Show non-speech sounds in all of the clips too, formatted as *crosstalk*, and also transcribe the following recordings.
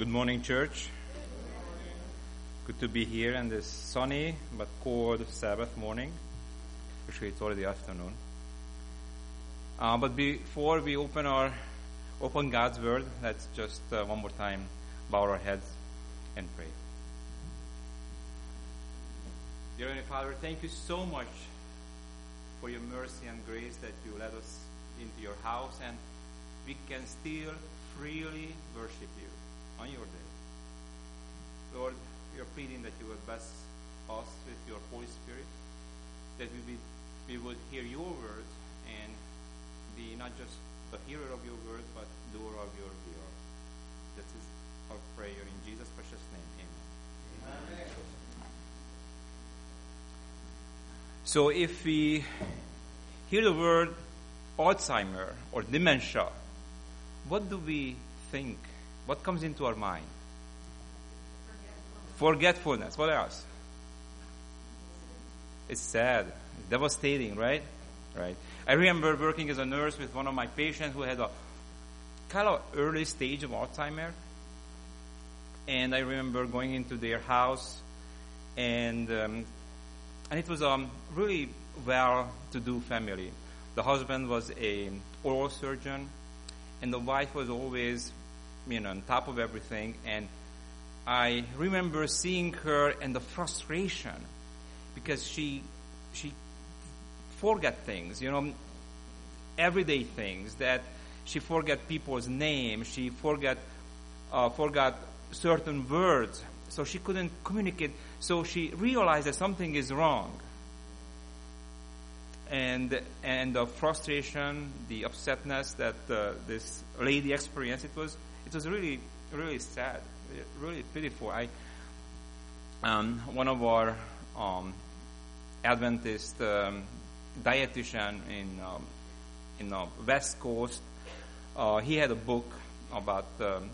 Good morning, church. Good to be here on this sunny but cold Sabbath morning. Actually, it's already afternoon. Uh, but before we open our open God's Word, let's just uh, one more time bow our heads and pray. Dear Heavenly Father, thank you so much for your mercy and grace that you let us into your house and we can still freely worship you on your day. Lord, we are pleading that you will bless us with your Holy Spirit, that we, be, we would hear your words and be not just the hearer of your word, but doer of your will. This is our prayer in Jesus' precious name. Amen. Amen. So if we hear the word Alzheimer or dementia, what do we think? What comes into our mind? Forgetfulness. What else? It's sad, devastating, right? Right. I remember working as a nurse with one of my patients who had a kind of early stage of Alzheimer. And I remember going into their house, and um, and it was a really well-to-do family. The husband was a oral surgeon, and the wife was always, you know, on top of everything. And I remember seeing her and the frustration because she she forget things, you know, everyday things that she forget people's names, she forget uh, forgot certain words, so she couldn't communicate. So she realized that something is wrong and and the frustration, the upsetness that uh, this lady experienced, it was it was really really sad, really pitiful. I um, one of our um, Adventist um, dietitian in um, in the West Coast, uh, he had a book about um,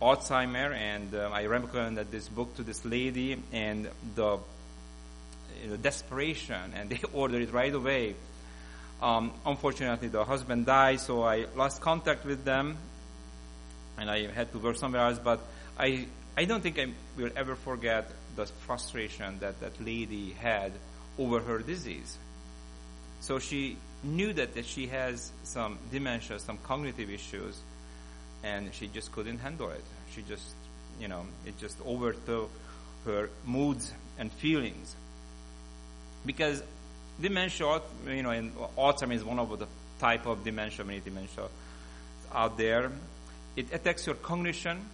Alzheimer, and uh, I recommended this book to this lady, and the know, desperation, and *laughs* they ordered it right away. Um, unfortunately, the husband died, so I lost contact with them, and I had to work somewhere else. But I, I don't think I will ever forget the frustration that that lady had over her disease. So she knew that, that she has some dementia, some cognitive issues, and she just couldn't handle it. She just, you know, it just overtook her moods and feelings because dementia, you know, and Alzheimer's is one of the type of dementia, many dementia out there. It attacks your cognition,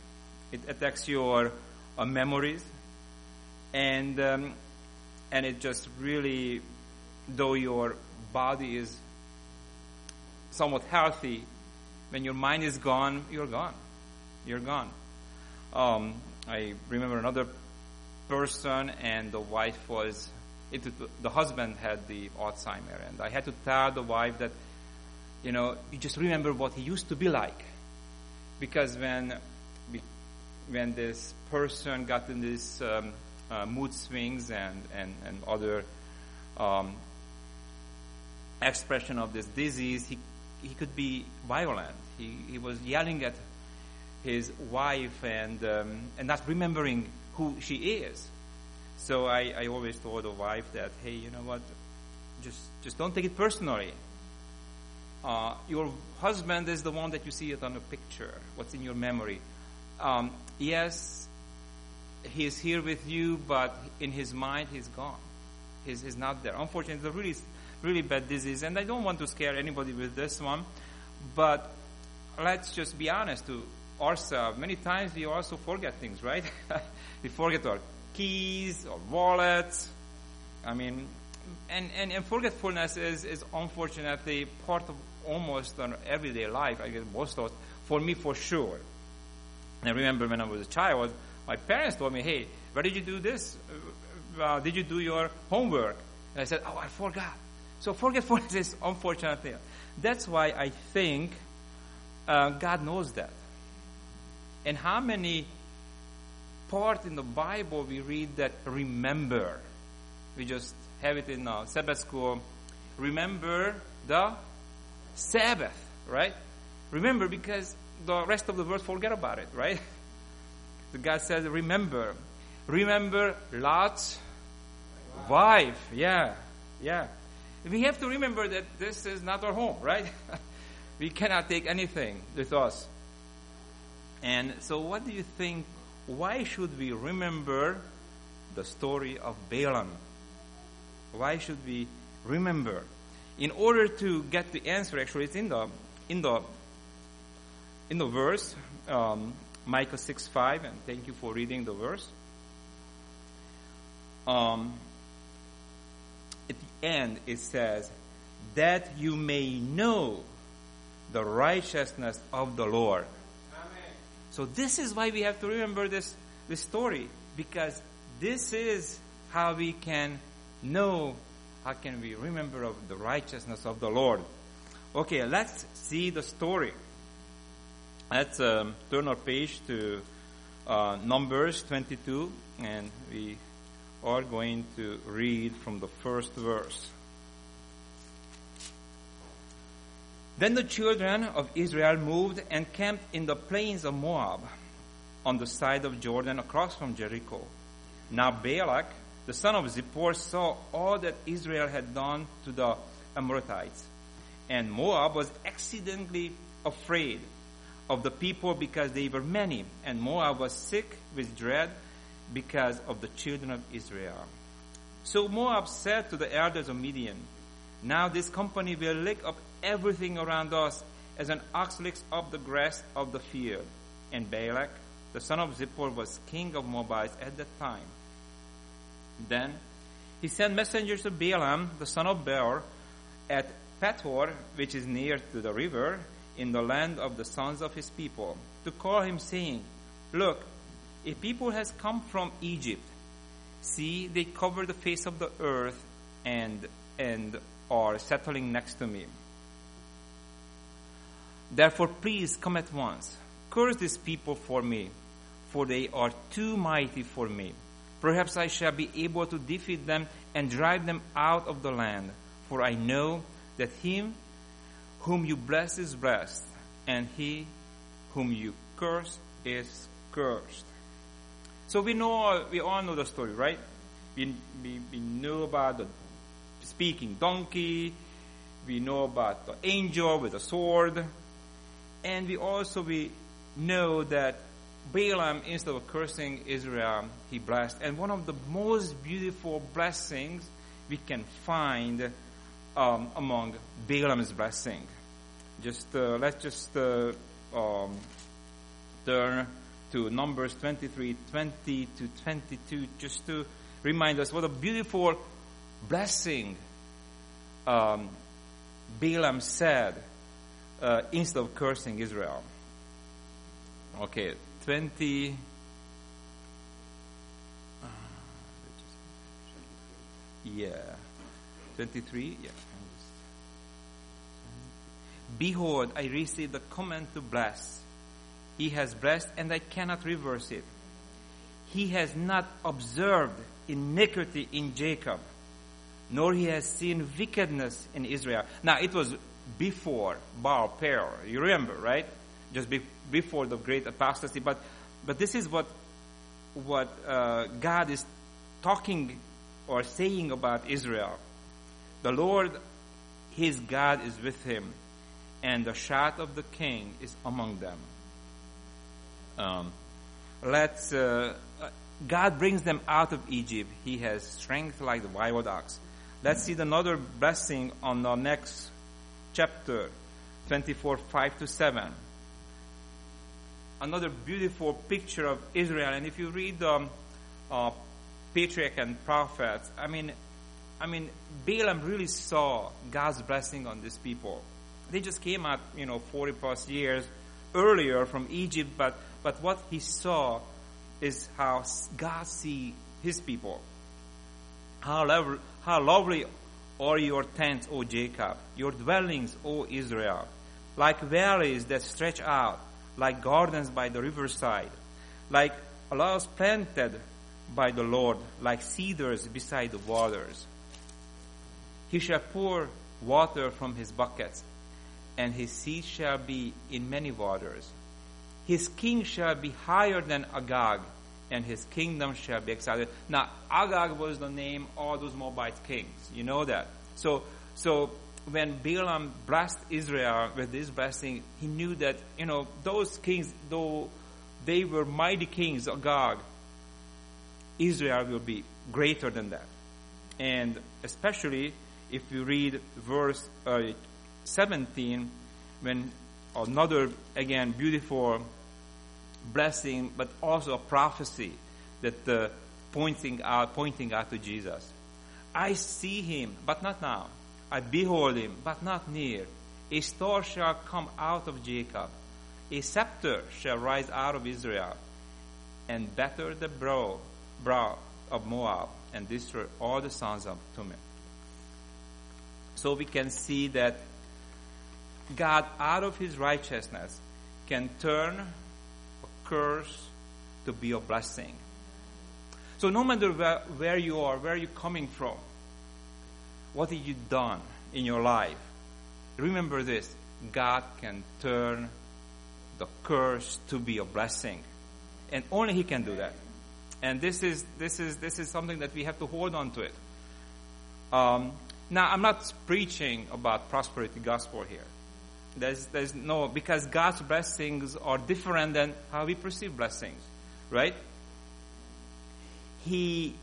it attacks your uh, memories, and um, and it just really, though your body is somewhat healthy, when your mind is gone, you're gone. You're gone. Um, I remember another person, and the wife was it, the husband had the Alzheimer, and I had to tell the wife that, you know, you just remember what he used to be like, because when when this person got in this um, uh, mood swings and and and other um, expression of this disease, he he could be violent. He he was yelling at his wife and um, and not remembering who she is. So I, I always told the wife that, hey, you know what? Just, just don't take it personally. Uh, your husband is the one that you see it on the picture, what's in your memory. Um, yes, he's here with you, but in his mind, he's gone. He's, he's not there. Unfortunately, it's a really, really bad disease, and I don't want to scare anybody with this one, but let's just be honest to ourselves. Many times we also forget things, right? *laughs* we forget our keys or wallets. I mean, and, and, and forgetfulness is, is unfortunately part of almost an everyday life. I guess most of us, for me for sure. And I remember when I was a child, my parents told me, hey, where did you do this? Uh, did you do your homework? And I said, oh, I forgot. So forgetfulness *laughs* is unfortunately. That's why I think uh, God knows that. And how many part in the Bible we read that remember. We just have it in uh, Sabbath school. Remember the Sabbath, right? Remember because the rest of the world forget about it, right? *laughs* The God says, remember. Remember Lot's wife. Yeah, yeah. We have to remember that this is not our home, right? *laughs* we cannot take anything with us. And so, what do you think? Why should we remember the story of Balaam? Why should we remember? In order to get the answer, actually, it's in the in the in the verse um, Micah six five, and thank you for reading the verse. Um, at the end, it says, "That you may know the righteousness of the Lord." So this is why we have to remember this, this story, because this is how we can know, how can we remember of the righteousness of the Lord. Okay, let's see the story. Let's um, turn our page to uh, Numbers 22, and we are going to read from the first verse. Then the children of Israel moved and camped in the plains of Moab on the side of Jordan across from Jericho. Now Balak, the son of Zippor, saw all that Israel had done to the Amorites. And Moab was exceedingly afraid of the people because they were many. And Moab was sick with dread because of the children of Israel. So Moab said to the elders of Midian, Now this company will lick up everything around us as an ox licks up the grass of the field. And Balak, the son of Zippor, was king of Moabites at that time. Then he sent messengers to Balaam, the son of Beor, at Pethor, which is near to the river, in the land of the sons of his people, to call him, saying, Look, a people has come from Egypt. See, they cover the face of the earth and and are settling next to me. Therefore, please come at once. Curse these people for me, for they are too mighty for me. Perhaps I shall be able to defeat them and drive them out of the land. For I know that him whom you bless is blessed, and he whom you curse is cursed. So we know, we all know the story, right? We, we, we know about the speaking donkey. We know about the angel with a sword. And we also we know that Balaam, instead of cursing Israel, he blessed. And one of the most beautiful blessings we can find um, among Balaam's blessing. Just uh, let's just uh, um, turn to Numbers 23, 20 to 22, just to remind us what a beautiful blessing um, Balaam said uh, instead of cursing Israel. Okay, 20. Uh, yeah. 23? Yeah. Behold, I received the command to bless. He has blessed, and I cannot reverse it. He has not observed iniquity in Jacob, nor he has seen wickedness in Israel. Now, it was before Baal Peor. You remember, right? Just be, before the great apostasy. But, but this is what, what uh, God is talking or saying about Israel. The Lord, his God, is with him, and the shout of the king is among them. Um, let's. Uh, God brings them out of Egypt. He has strength like the wild ox. Let's see another blessing on the next chapter 24, 5 to 7. Another beautiful picture of Israel. And if you read the um, uh, patriarch and prophets, I mean, I mean, Balaam really saw God's blessing on these people. They just came out, you know, 40 plus years earlier from Egypt, but, but what he saw is how God see his people. How, lovely, how lovely are your tents, O Jacob, your dwellings, O Israel, like valleys that stretch out, like gardens by the riverside, like aloes planted by the Lord, like cedars beside the waters. He shall pour water from his buckets, and his seed shall be in many waters. His king shall be higher than Agag, and his kingdom shall be exalted. Now, Agag was the name of all those Moabite kings. You know that. So, so when Balaam blessed Israel with this blessing, he knew that, you know, those kings, though they were mighty kings, Agag, Israel will be greater than that. And especially if you read verse uh, 17, when another, again, beautiful blessing, but also a prophecy that uh, pointing out, pointing out to Jesus. I see him, but not now. I behold him, but not near. A star shall come out of Jacob. A scepter shall rise out of Israel, and batter the brow, brow of Moab, and destroy all the sons of Tumim. So we can see that God, out of his righteousness, can turn curse to be a blessing. So no matter where, where you are, where you're coming from, what have you done in your life, remember this God can turn the curse to be a blessing. And only He can do that. And this is, this is, this is something that we have to hold on to it. Um, now, I'm not preaching about prosperity gospel here. There's, there's no, because God's blessings are different than how we perceive blessings, right? He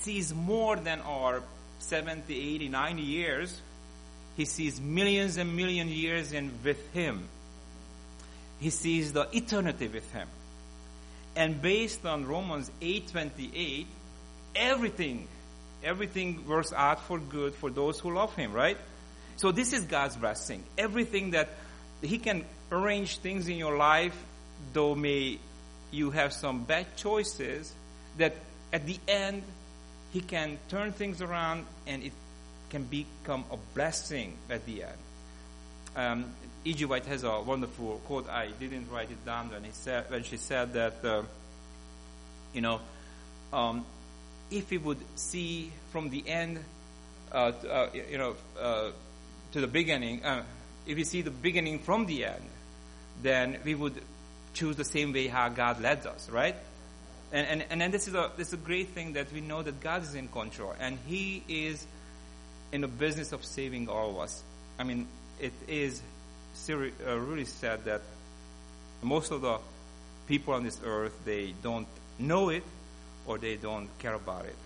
sees more than our 70, 80, 90 years. He sees millions and million years in with Him. He sees the eternity with Him. And based on Romans 8:28, everything, everything works out for good for those who love Him, right? So this is God's blessing. Everything that He can arrange things in your life, though may you have some bad choices, that at the end He can turn things around and it can become a blessing at the end. Um, E.G. White has a wonderful quote. I didn't write it down when he said when she said that, uh, you know, um, if we would see from the end, uh, uh, you know, uh, to the beginning, uh, if we see the beginning from the end, then we would choose the same way how God led us, right? And, and, and then this is, a, this is a great thing that we know that God is in control and He is in the business of saving all of us. I mean, it is seri- uh, really sad that most of the people on this earth, they don't know it or they don't care about it.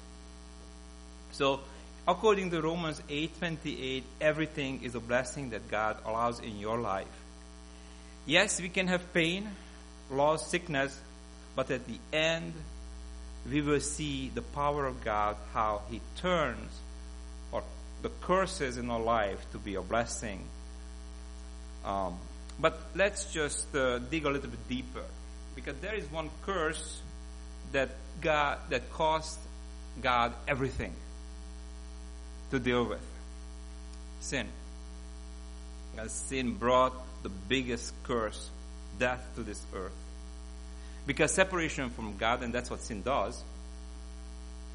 So, according to Romans 8:28, everything is a blessing that God allows in your life. Yes, we can have pain, loss, sickness, but at the end we will see the power of God how he turns or the curses in our life to be a blessing. Um, but let's just uh, dig a little bit deeper because there is one curse that God that cost God everything to deal with sin. Because sin brought the biggest curse, death to this earth. Because separation from God, and that's what sin does,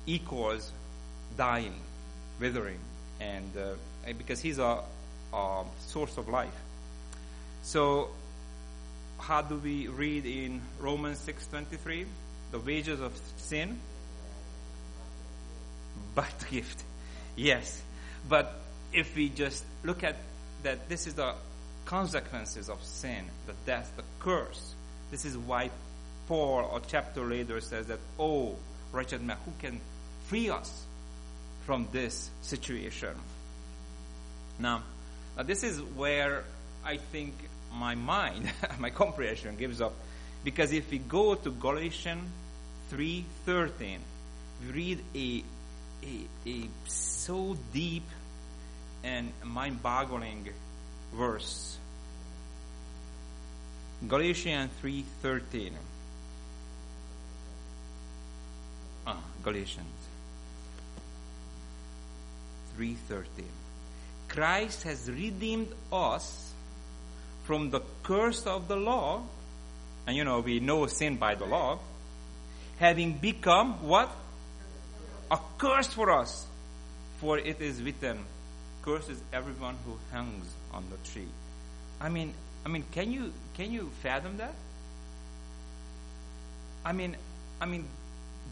equals dying, withering, and uh, because He's a, a source of life. So, how do we read in Romans six twenty three? The wages of sin, but gift. Yes. But if we just look at that, this is the consequences of sin, the death, the curse. This is why Paul, a chapter later, says that, Oh, wretched man, who can free us from this situation? Now, now this is where I think my mind, *laughs* my comprehension gives up. Because if we go to Galatians 3.13, we read a a, a so deep and mind-boggling verse. Galatians 3:13. Ah, Galatians 3:13. Christ has redeemed us from the curse of the law, and you know we know sin by the law, having become what? A curse for us. For it is written, curses everyone who hangs on the tree. I mean, I mean, can you can you fathom that? I mean, I mean,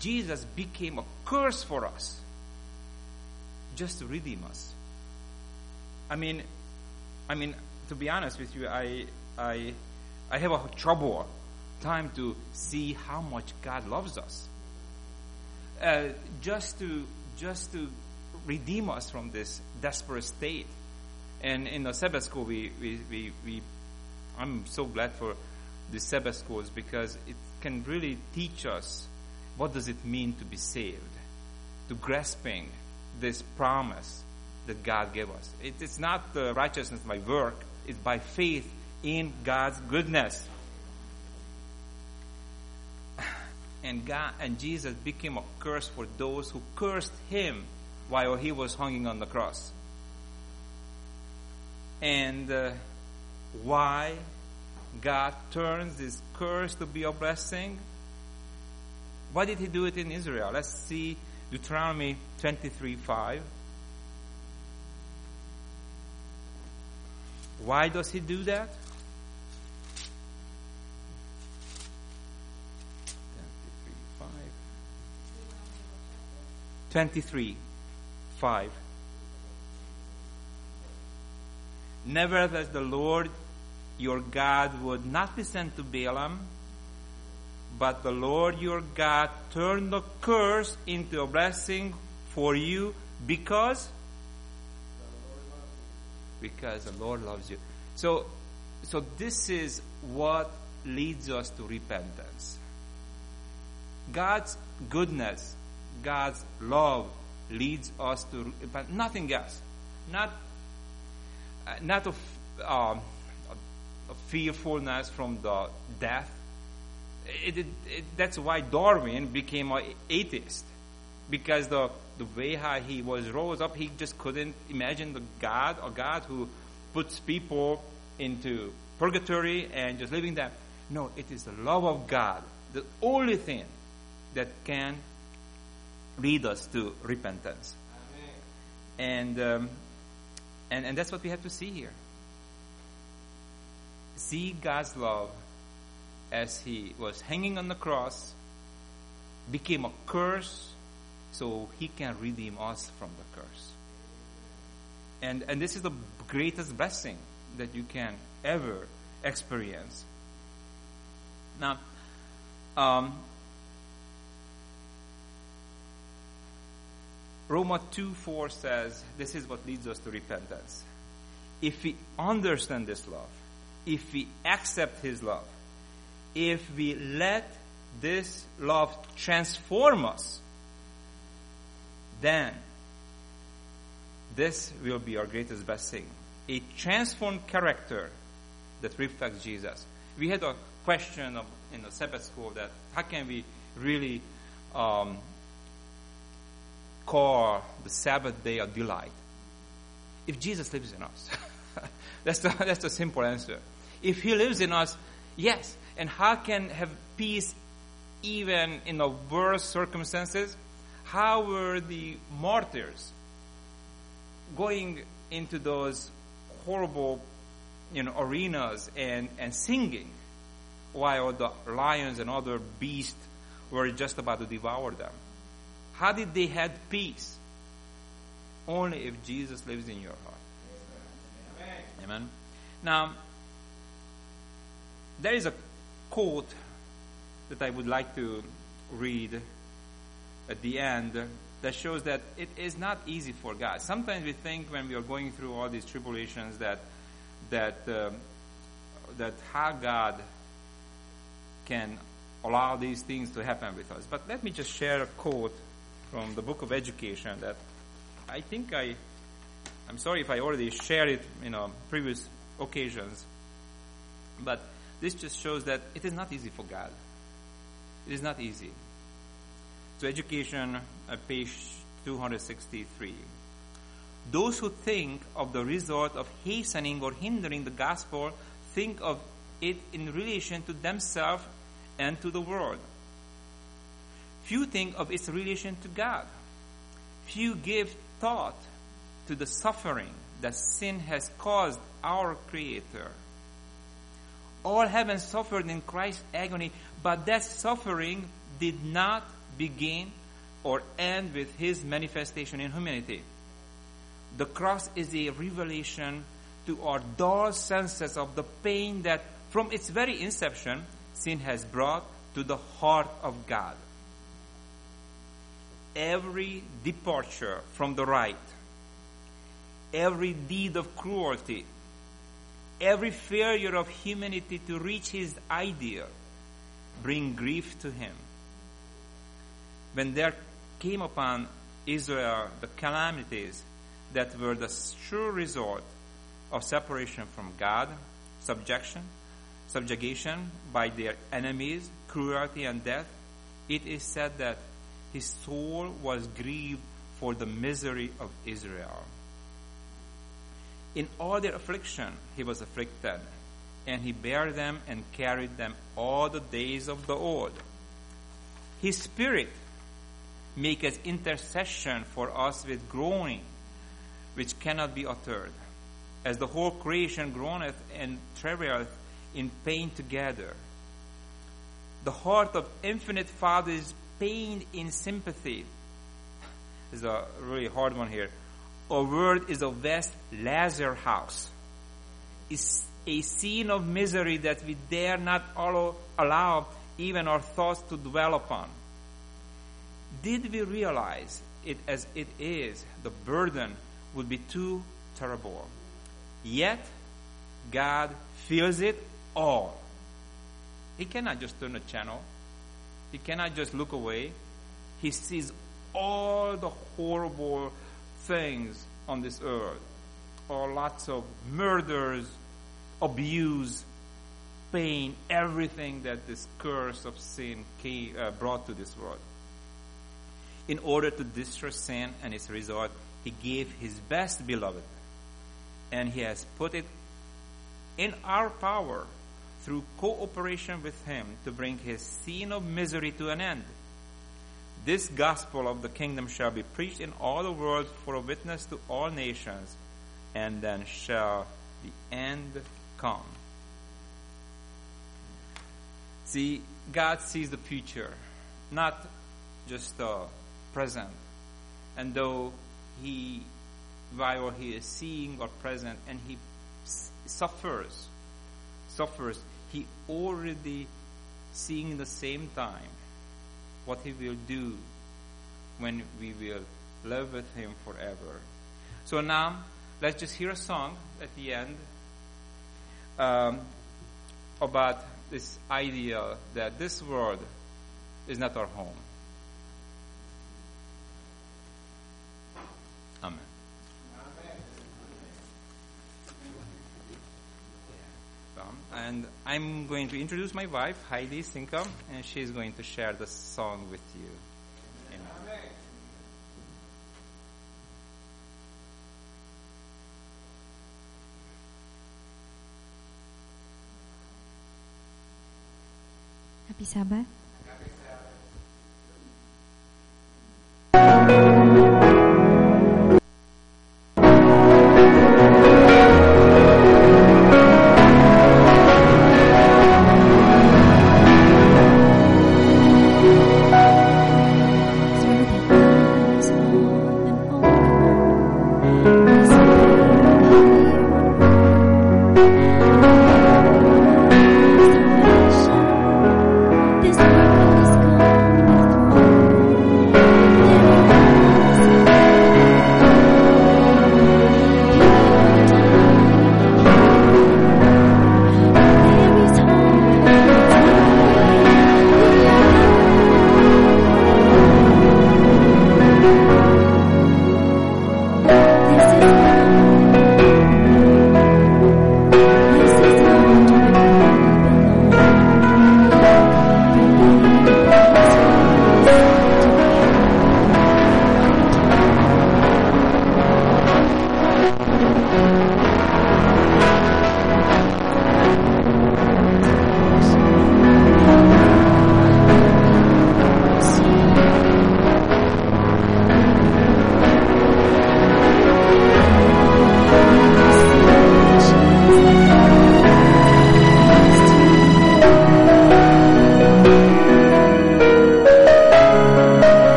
Jesus became a curse for us just to redeem us. I mean, I mean, to be honest with you, I, I, I have a trouble time to see how much God loves us. Uh, just to, just to redeem us from this desperate state. And in the Sabbath school, we, we, we, we I'm so glad for the Sabbath schools because it can really teach us what does it mean to be saved, to grasping this promise that God gave us. It, it's not righteousness by work, it's by faith in God's goodness. And God and Jesus became a curse for those who cursed him while he was hanging on the cross. And uh, why God turns this curse to be a blessing? Why did he do it in Israel? Let's see Deuteronomy 23 5. Why does he do that? 23 5. Nevertheless, the Lord your God would not listen to Balaam, but the Lord your God turned the curse into a blessing for you because because the Lord loves you. So so this is what leads us to repentance. God's goodness, God's love leads us to repent. Nothing else. Not uh, not of um, fearfulness from the death. It, it, it, that's why Darwin became an atheist, because the the way how he was rose up, he just couldn't imagine the God, a God who puts people into purgatory and just living there. No, it is the love of God, the only thing that can lead us to repentance. And, um, and and that's what we have to see here see God's love as he was hanging on the cross, became a curse, so he can redeem us from the curse. And, and this is the greatest blessing that you can ever experience. Now, um, Roma 2 4 says this is what leads us to repentance. If we understand this love, if we accept His love, if we let this love transform us, then this will be our greatest blessing. A transformed character that reflects Jesus. We had a question of, in the Sabbath school that how can we really um, call the Sabbath day a delight? If Jesus lives in us. *laughs* that's, the, *laughs* that's the simple answer. If He lives in us, yes. And how can have peace even in the worst circumstances? How were the martyrs going into those horrible you know, arenas and, and singing while the lions and other beasts were just about to devour them? How did they have peace? Only if Jesus lives in your heart. Amen. Amen. Now, there is a quote that I would like to read at the end that shows that it is not easy for God. Sometimes we think when we are going through all these tribulations that that uh, that how God can allow these things to happen with us. But let me just share a quote from the book of education that I think I I'm sorry if I already shared it in know, previous occasions, but this just shows that it is not easy for God. It is not easy. So, education, uh, page 263. Those who think of the result of hastening or hindering the gospel think of it in relation to themselves and to the world. Few think of its relation to God. Few give thought to the suffering that sin has caused our Creator all have suffered in Christ's agony, But that suffering did not begin or end with his manifestation in humanity. The cross is a revelation to our dull senses of the pain that from its very inception sin has brought to the heart of God. Every departure from the right, every deed of cruelty, every failure of humanity to reach his ideal bring grief to him. When there came upon Israel the calamities that were the sure result of separation from God, subjection, subjugation by their enemies, cruelty and death, it is said that his soul was grieved for the misery of Israel. In all their affliction, he was afflicted, and he bare them and carried them all the days of the old. His spirit maketh intercession for us with groaning, which cannot be uttered, as the whole creation groaneth and travaileth in pain together. The heart of infinite Father is pained in sympathy. This is a really hard one here. A word is a vast Lazar house. Is a scene of misery that we dare not allow, allow even our thoughts to dwell upon. Did we realize it as it is, the burden would be too terrible. Yet, God feels it all. He cannot just turn the channel. He cannot just look away. He sees all the horrible things on this earth. Or lots of murders, abuse, pain, everything that this curse of sin came, uh, brought to this world. In order to destroy sin and its result, he gave his best beloved. And he has put it in our power through cooperation with him to bring his scene of misery to an end. This gospel of the kingdom shall be preached in all the world for a witness to all nations, and then shall the end come. See, God sees the future, not just the present. And though He, while He is seeing or present, and He suffers, suffers, He already seeing the same time what He will do when we will live with Him forever. So now, let's just hear a song at the end um, about this idea that this world is not our home. Amen. Um, and I'm going to introduce my wife, Heidi Sinkum, and she's going to share the song with you. Amen.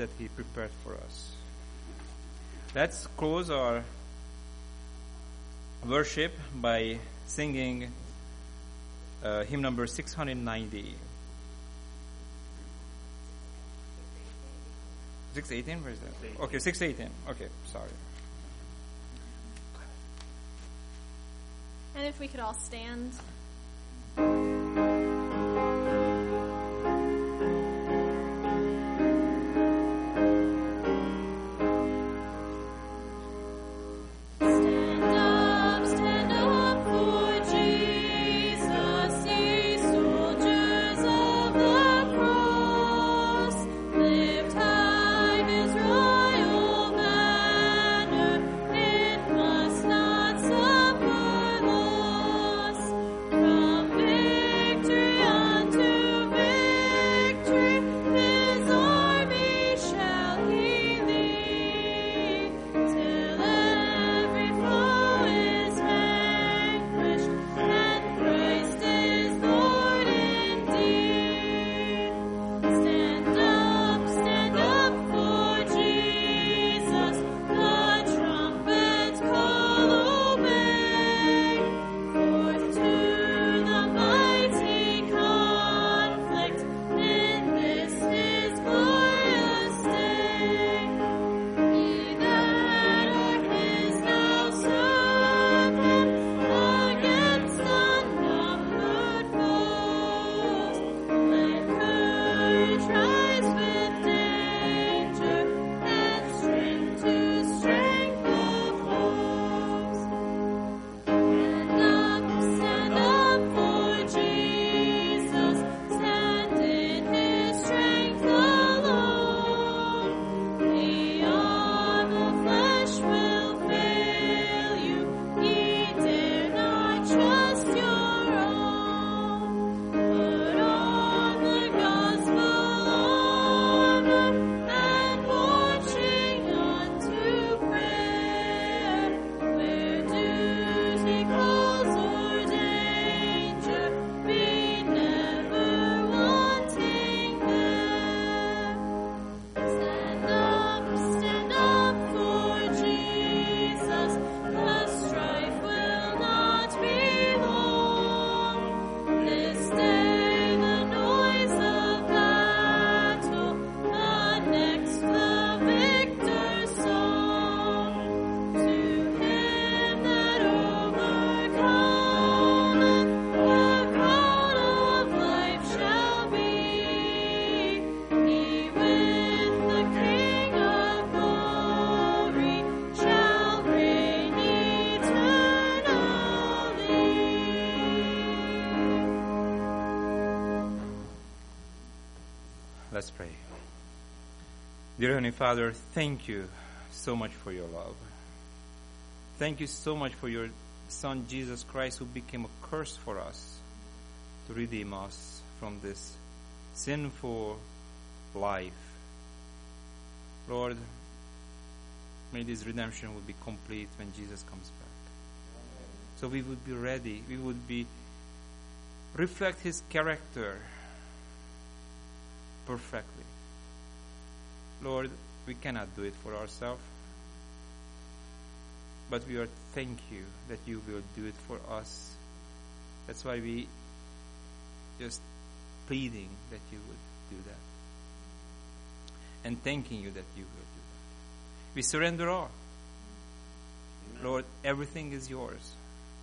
That He prepared for us. Let's close our worship by singing uh, hymn number 690. 618? Where is that? Okay, 618. Okay, sorry. And if we could all stand. Stand Dear Heavenly Father, thank you so much for your love. Thank you so much for your Son Jesus Christ who became a curse for us to redeem us from this sinful life. Lord, may this redemption will be complete when Jesus comes back. So we would be ready, we would be reflect his character perfectly. Lord, we cannot do it for ourselves. But we are thank you that you will do it for us. That's why we just pleading that you would do that. And thanking you that you will do that. We surrender all. Lord, everything is yours.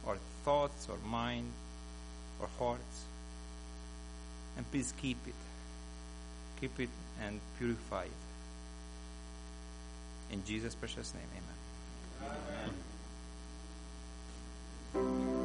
Our thoughts, our mind, our hearts. And please keep it. Keep it and purify it. In Jesus' precious name, amen. amen.